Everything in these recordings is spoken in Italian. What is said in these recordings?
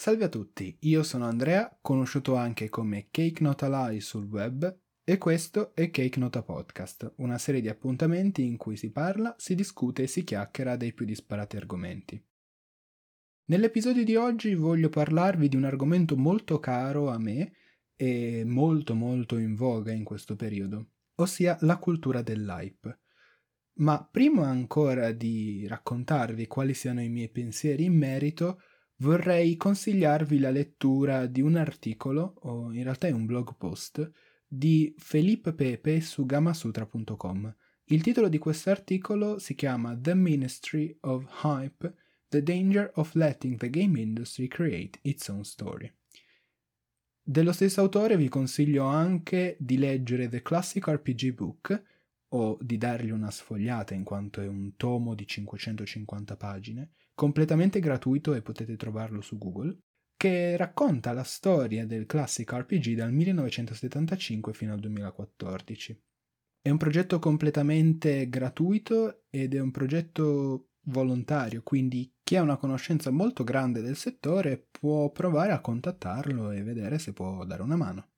Salve a tutti, io sono Andrea, conosciuto anche come Cake Not Alive sul web, e questo è Cake Nota Podcast, una serie di appuntamenti in cui si parla, si discute e si chiacchiera dei più disparati argomenti. Nell'episodio di oggi voglio parlarvi di un argomento molto caro a me e molto molto in voga in questo periodo, ossia la cultura dell'hype. Ma prima ancora di raccontarvi quali siano i miei pensieri in merito, vorrei consigliarvi la lettura di un articolo, o in realtà è un blog post, di Felipe Pepe su gamasutra.com. Il titolo di questo articolo si chiama The Ministry of Hype, The Danger of Letting the Game Industry Create Its Own Story. Dello stesso autore vi consiglio anche di leggere The Classic RPG Book, o di dargli una sfogliata in quanto è un tomo di 550 pagine, completamente gratuito e potete trovarlo su Google, che racconta la storia del classic RPG dal 1975 fino al 2014. È un progetto completamente gratuito ed è un progetto volontario, quindi chi ha una conoscenza molto grande del settore può provare a contattarlo e vedere se può dare una mano.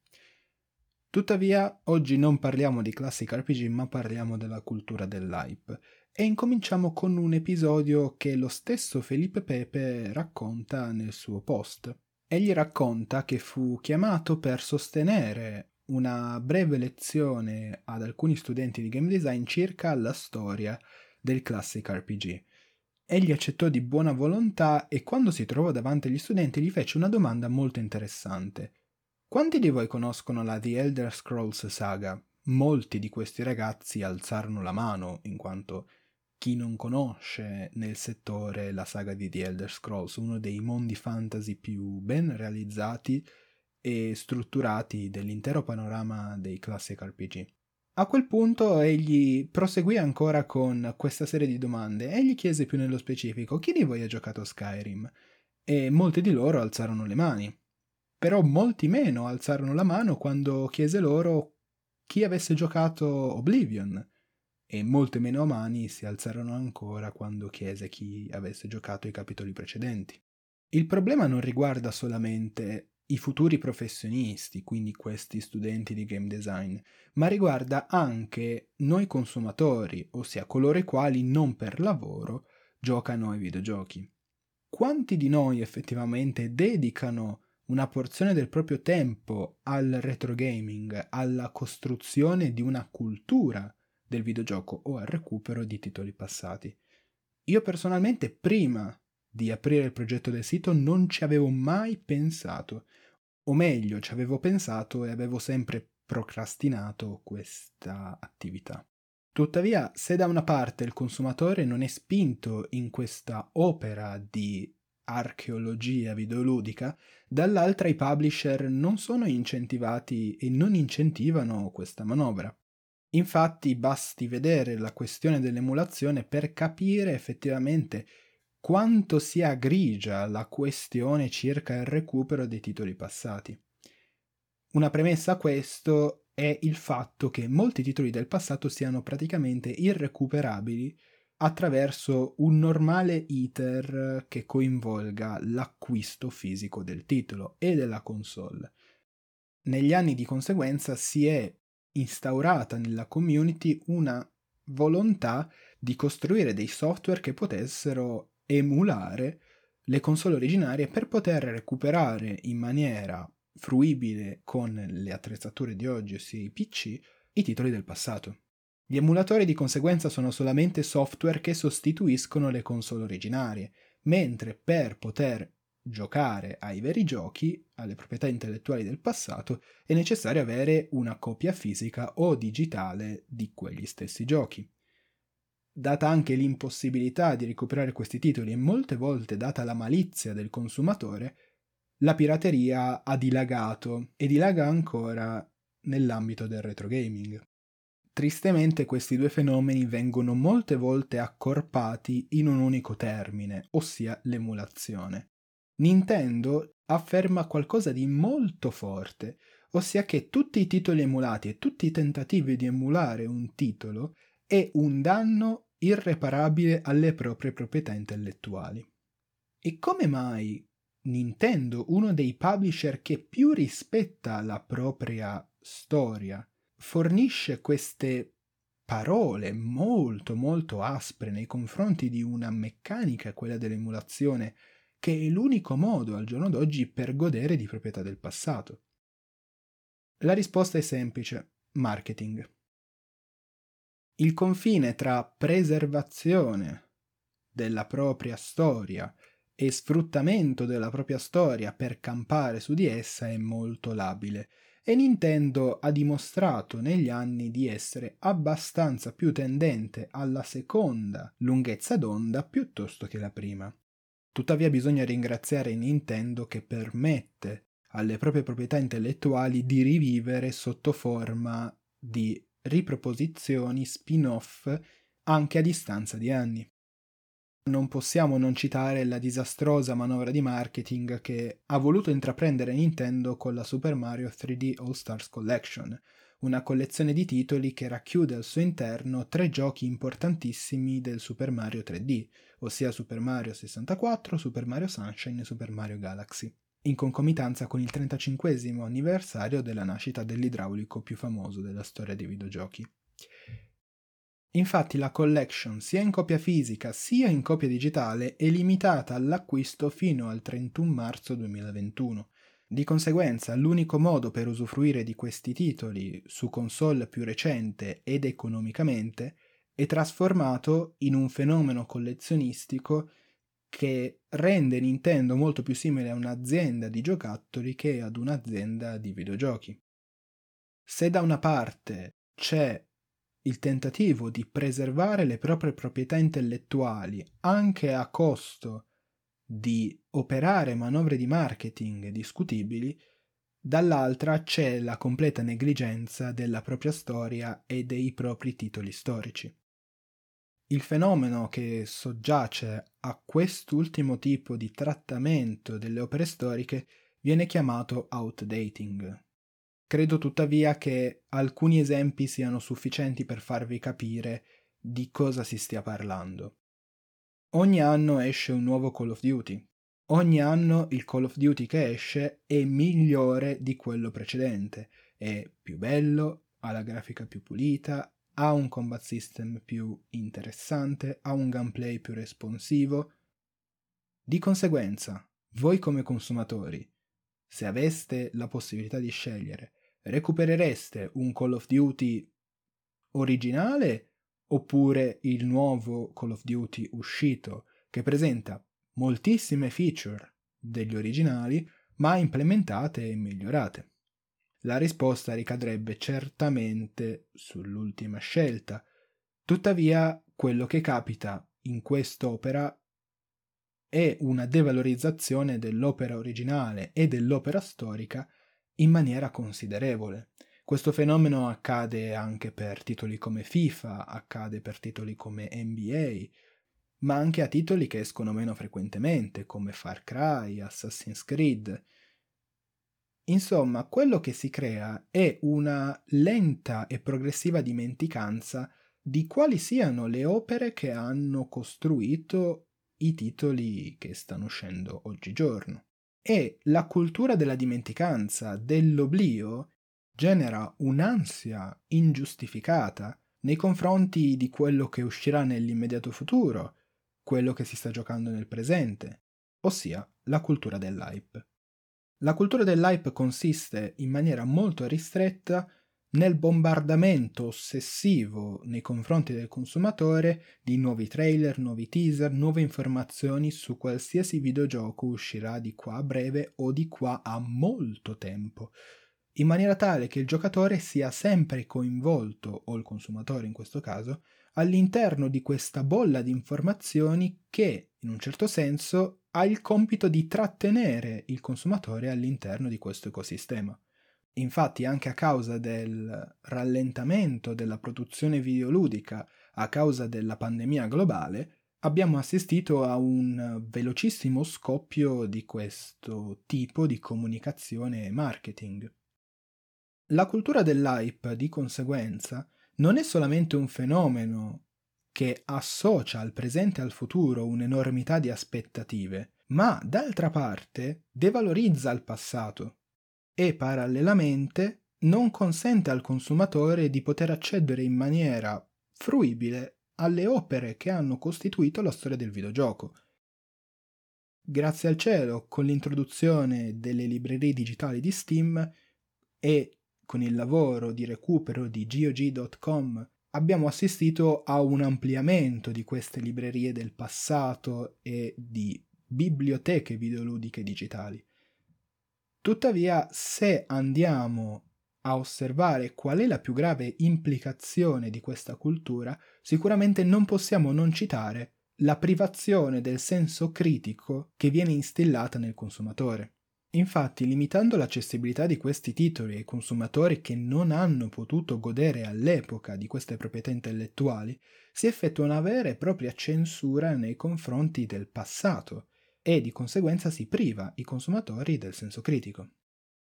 Tuttavia, oggi non parliamo di classic RPG, ma parliamo della cultura dell'hype. E incominciamo con un episodio che lo stesso Felipe Pepe racconta nel suo post. Egli racconta che fu chiamato per sostenere una breve lezione ad alcuni studenti di game design circa la storia del classic RPG. Egli accettò di buona volontà e quando si trovò davanti agli studenti gli fece una domanda molto interessante. Quanti di voi conoscono la The Elder Scrolls saga? Molti di questi ragazzi alzarono la mano, in quanto chi non conosce nel settore la saga di The Elder Scrolls, uno dei mondi fantasy più ben realizzati e strutturati dell'intero panorama dei classic RPG. A quel punto egli proseguì ancora con questa serie di domande e gli chiese più nello specifico chi di voi ha giocato Skyrim? E molti di loro alzarono le mani. Però molti meno alzarono la mano quando chiese loro chi avesse giocato Oblivion e molte meno mani si alzarono ancora quando chiese chi avesse giocato i capitoli precedenti. Il problema non riguarda solamente i futuri professionisti, quindi questi studenti di game design, ma riguarda anche noi consumatori, ossia coloro i quali non per lavoro giocano ai videogiochi. Quanti di noi effettivamente dedicano una porzione del proprio tempo al retro gaming, alla costruzione di una cultura del videogioco o al recupero di titoli passati. Io personalmente prima di aprire il progetto del sito non ci avevo mai pensato, o meglio ci avevo pensato e avevo sempre procrastinato questa attività. Tuttavia, se da una parte il consumatore non è spinto in questa opera di archeologia videoludica, dall'altra i publisher non sono incentivati e non incentivano questa manovra. Infatti basti vedere la questione dell'emulazione per capire effettivamente quanto sia grigia la questione circa il recupero dei titoli passati. Una premessa a questo è il fatto che molti titoli del passato siano praticamente irrecuperabili attraverso un normale iter che coinvolga l'acquisto fisico del titolo e della console. Negli anni di conseguenza si è instaurata nella community una volontà di costruire dei software che potessero emulare le console originarie per poter recuperare in maniera fruibile con le attrezzature di oggi, ossia i PC, i titoli del passato. Gli emulatori di conseguenza sono solamente software che sostituiscono le console originarie, mentre per poter giocare ai veri giochi, alle proprietà intellettuali del passato, è necessario avere una copia fisica o digitale di quegli stessi giochi. Data anche l'impossibilità di recuperare questi titoli e molte volte data la malizia del consumatore, la pirateria ha dilagato e dilaga ancora nell'ambito del retro gaming. Tristemente questi due fenomeni vengono molte volte accorpati in un unico termine, ossia l'emulazione. Nintendo afferma qualcosa di molto forte, ossia che tutti i titoli emulati e tutti i tentativi di emulare un titolo è un danno irreparabile alle proprie proprietà intellettuali. E come mai Nintendo, uno dei publisher che più rispetta la propria storia, fornisce queste parole molto molto aspre nei confronti di una meccanica, quella dell'emulazione, che è l'unico modo al giorno d'oggi per godere di proprietà del passato. La risposta è semplice, marketing. Il confine tra preservazione della propria storia e sfruttamento della propria storia per campare su di essa è molto labile e Nintendo ha dimostrato negli anni di essere abbastanza più tendente alla seconda lunghezza d'onda piuttosto che la prima. Tuttavia bisogna ringraziare Nintendo che permette alle proprie proprietà intellettuali di rivivere sotto forma di riproposizioni, spin-off, anche a distanza di anni. Non possiamo non citare la disastrosa manovra di marketing che ha voluto intraprendere Nintendo con la Super Mario 3D All Stars Collection, una collezione di titoli che racchiude al suo interno tre giochi importantissimi del Super Mario 3D, ossia Super Mario 64, Super Mario Sunshine e Super Mario Galaxy in concomitanza con il 35 anniversario della nascita dell'idraulico più famoso della storia dei videogiochi. Infatti la collection sia in copia fisica sia in copia digitale è limitata all'acquisto fino al 31 marzo 2021. Di conseguenza l'unico modo per usufruire di questi titoli su console più recente ed economicamente è trasformato in un fenomeno collezionistico che rende Nintendo molto più simile a un'azienda di giocattoli che ad un'azienda di videogiochi. Se da una parte c'è il tentativo di preservare le proprie proprietà intellettuali anche a costo di operare manovre di marketing discutibili, dall'altra c'è la completa negligenza della propria storia e dei propri titoli storici. Il fenomeno che soggiace a quest'ultimo tipo di trattamento delle opere storiche viene chiamato outdating. Credo tuttavia che alcuni esempi siano sufficienti per farvi capire di cosa si stia parlando. Ogni anno esce un nuovo Call of Duty. Ogni anno il Call of Duty che esce è migliore di quello precedente, è più bello, ha la grafica più pulita, ha un combat system più interessante, ha un gameplay più responsivo. Di conseguenza, voi come consumatori, se aveste la possibilità di scegliere, recuperereste un Call of Duty originale oppure il nuovo Call of Duty uscito che presenta moltissime feature degli originali ma implementate e migliorate. La risposta ricadrebbe certamente sull'ultima scelta. Tuttavia, quello che capita in quest'opera è una devalorizzazione dell'opera originale e dell'opera storica in maniera considerevole. Questo fenomeno accade anche per titoli come FIFA, accade per titoli come NBA, ma anche a titoli che escono meno frequentemente, come Far Cry, Assassin's Creed, Insomma, quello che si crea è una lenta e progressiva dimenticanza di quali siano le opere che hanno costruito i titoli che stanno uscendo oggigiorno. E la cultura della dimenticanza, dell'oblio, genera un'ansia ingiustificata nei confronti di quello che uscirà nell'immediato futuro, quello che si sta giocando nel presente, ossia la cultura dell'hype. La cultura dell'hype consiste in maniera molto ristretta nel bombardamento ossessivo nei confronti del consumatore di nuovi trailer, nuovi teaser, nuove informazioni su qualsiasi videogioco uscirà di qua a breve o di qua a molto tempo, in maniera tale che il giocatore sia sempre coinvolto, o il consumatore in questo caso, all'interno di questa bolla di informazioni che, in un certo senso, ha il compito di trattenere il consumatore all'interno di questo ecosistema. Infatti, anche a causa del rallentamento della produzione videoludica a causa della pandemia globale, abbiamo assistito a un velocissimo scoppio di questo tipo di comunicazione e marketing. La cultura dell'hype, di conseguenza, non è solamente un fenomeno che associa al presente e al futuro un'enormità di aspettative, ma d'altra parte devalorizza il passato e parallelamente non consente al consumatore di poter accedere in maniera fruibile alle opere che hanno costituito la storia del videogioco. Grazie al cielo, con l'introduzione delle librerie digitali di Steam e con il lavoro di recupero di GOG.com abbiamo assistito a un ampliamento di queste librerie del passato e di biblioteche videoludiche digitali. Tuttavia, se andiamo a osservare qual è la più grave implicazione di questa cultura, sicuramente non possiamo non citare la privazione del senso critico che viene instillata nel consumatore. Infatti, limitando l'accessibilità di questi titoli ai consumatori che non hanno potuto godere all'epoca di queste proprietà intellettuali, si effettua una vera e propria censura nei confronti del passato e di conseguenza si priva i consumatori del senso critico.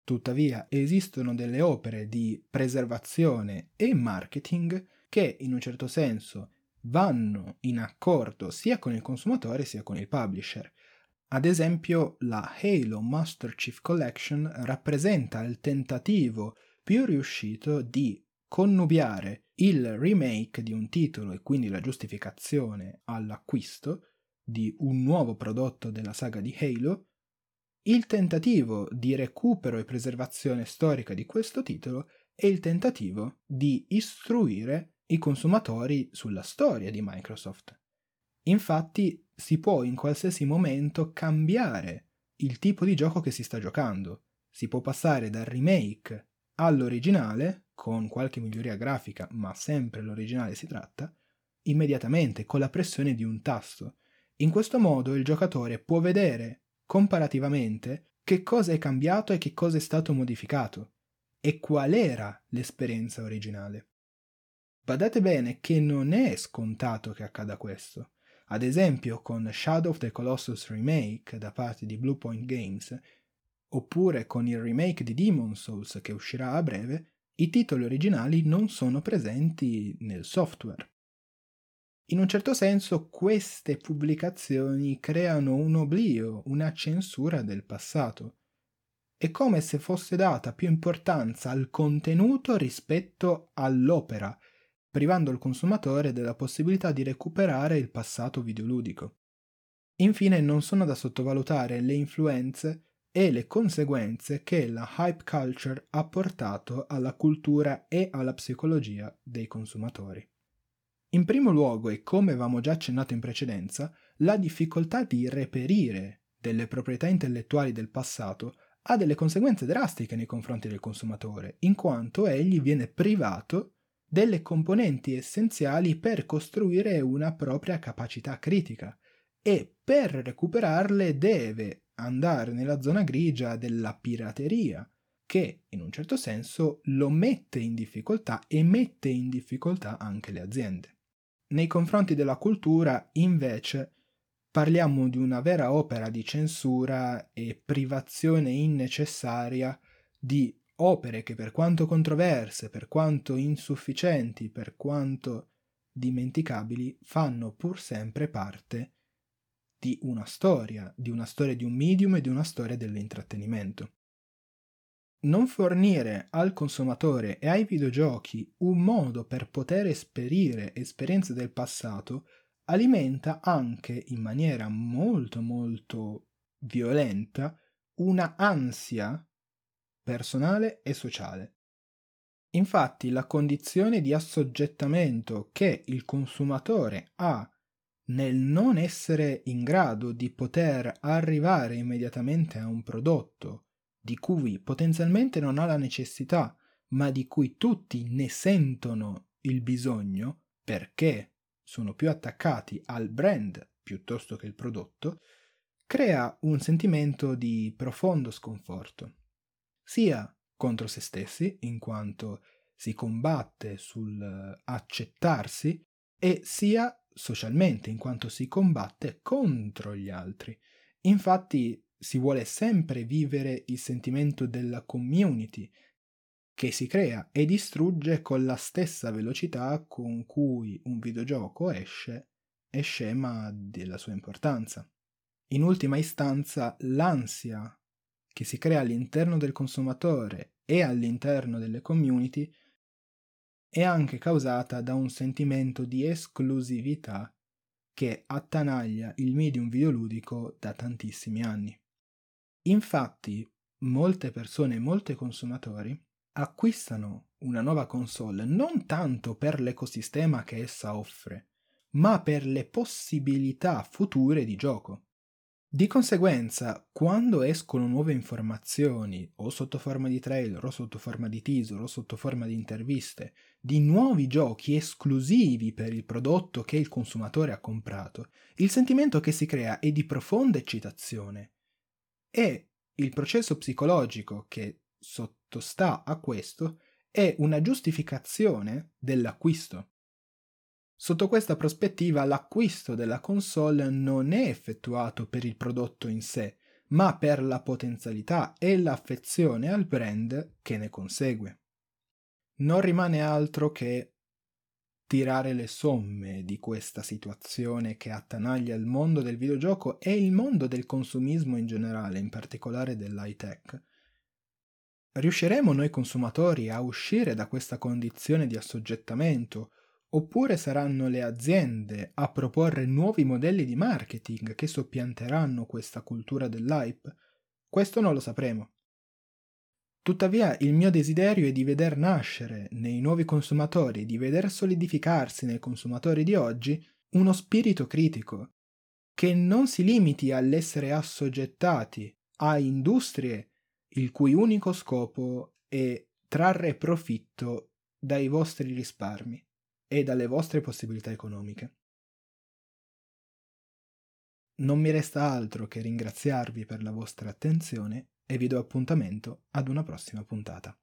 Tuttavia esistono delle opere di preservazione e marketing che in un certo senso vanno in accordo sia con il consumatore sia con il publisher ad esempio, la Halo Master Chief Collection rappresenta il tentativo più riuscito di connubiare il remake di un titolo e quindi la giustificazione all'acquisto di un nuovo prodotto della saga di Halo, il tentativo di recupero e preservazione storica di questo titolo e il tentativo di istruire i consumatori sulla storia di Microsoft. Infatti si può in qualsiasi momento cambiare il tipo di gioco che si sta giocando. Si può passare dal remake all'originale, con qualche miglioria grafica, ma sempre l'originale si tratta, immediatamente con la pressione di un tasto. In questo modo il giocatore può vedere comparativamente che cosa è cambiato e che cosa è stato modificato e qual era l'esperienza originale. Badate bene che non è scontato che accada questo. Ad esempio con Shadow of the Colossus Remake da parte di Bluepoint Games, oppure con il remake di Demon Souls che uscirà a breve, i titoli originali non sono presenti nel software. In un certo senso queste pubblicazioni creano un oblio, una censura del passato. È come se fosse data più importanza al contenuto rispetto all'opera privando il consumatore della possibilità di recuperare il passato videoludico. Infine non sono da sottovalutare le influenze e le conseguenze che la hype culture ha portato alla cultura e alla psicologia dei consumatori. In primo luogo, e come avevamo già accennato in precedenza, la difficoltà di reperire delle proprietà intellettuali del passato ha delle conseguenze drastiche nei confronti del consumatore, in quanto egli viene privato delle componenti essenziali per costruire una propria capacità critica e per recuperarle deve andare nella zona grigia della pirateria, che in un certo senso lo mette in difficoltà e mette in difficoltà anche le aziende. Nei confronti della cultura, invece, parliamo di una vera opera di censura e privazione innecessaria di opere che per quanto controverse, per quanto insufficienti, per quanto dimenticabili, fanno pur sempre parte di una storia, di una storia di un medium e di una storia dell'intrattenimento. Non fornire al consumatore e ai videogiochi un modo per poter esperire esperienze del passato alimenta anche in maniera molto molto violenta una ansia personale e sociale. Infatti la condizione di assoggettamento che il consumatore ha nel non essere in grado di poter arrivare immediatamente a un prodotto di cui potenzialmente non ha la necessità, ma di cui tutti ne sentono il bisogno perché sono più attaccati al brand piuttosto che il prodotto, crea un sentimento di profondo sconforto sia contro se stessi, in quanto si combatte sul accettarsi, e sia socialmente, in quanto si combatte contro gli altri. Infatti si vuole sempre vivere il sentimento della community che si crea e distrugge con la stessa velocità con cui un videogioco esce e scema della sua importanza. in ultima istanza l'ansia che si crea all'interno del consumatore e all'interno delle community è anche causata da un sentimento di esclusività che attanaglia il medium videoludico da tantissimi anni. Infatti, molte persone e molti consumatori acquistano una nuova console non tanto per l'ecosistema che essa offre, ma per le possibilità future di gioco. Di conseguenza, quando escono nuove informazioni, o sotto forma di trailer, o sotto forma di teaser, o sotto forma di interviste, di nuovi giochi esclusivi per il prodotto che il consumatore ha comprato, il sentimento che si crea è di profonda eccitazione. E il processo psicologico che sottostà a questo è una giustificazione dell'acquisto. Sotto questa prospettiva l'acquisto della console non è effettuato per il prodotto in sé, ma per la potenzialità e l'affezione al brand che ne consegue. Non rimane altro che tirare le somme di questa situazione che attanaglia il mondo del videogioco e il mondo del consumismo in generale, in particolare dell'high tech. Riusciremo noi consumatori a uscire da questa condizione di assoggettamento Oppure saranno le aziende a proporre nuovi modelli di marketing che soppianteranno questa cultura dell'hype? Questo non lo sapremo. Tuttavia il mio desiderio è di veder nascere nei nuovi consumatori, di veder solidificarsi nei consumatori di oggi uno spirito critico, che non si limiti all'essere assoggettati a industrie il cui unico scopo è trarre profitto dai vostri risparmi e dalle vostre possibilità economiche. Non mi resta altro che ringraziarvi per la vostra attenzione e vi do appuntamento ad una prossima puntata.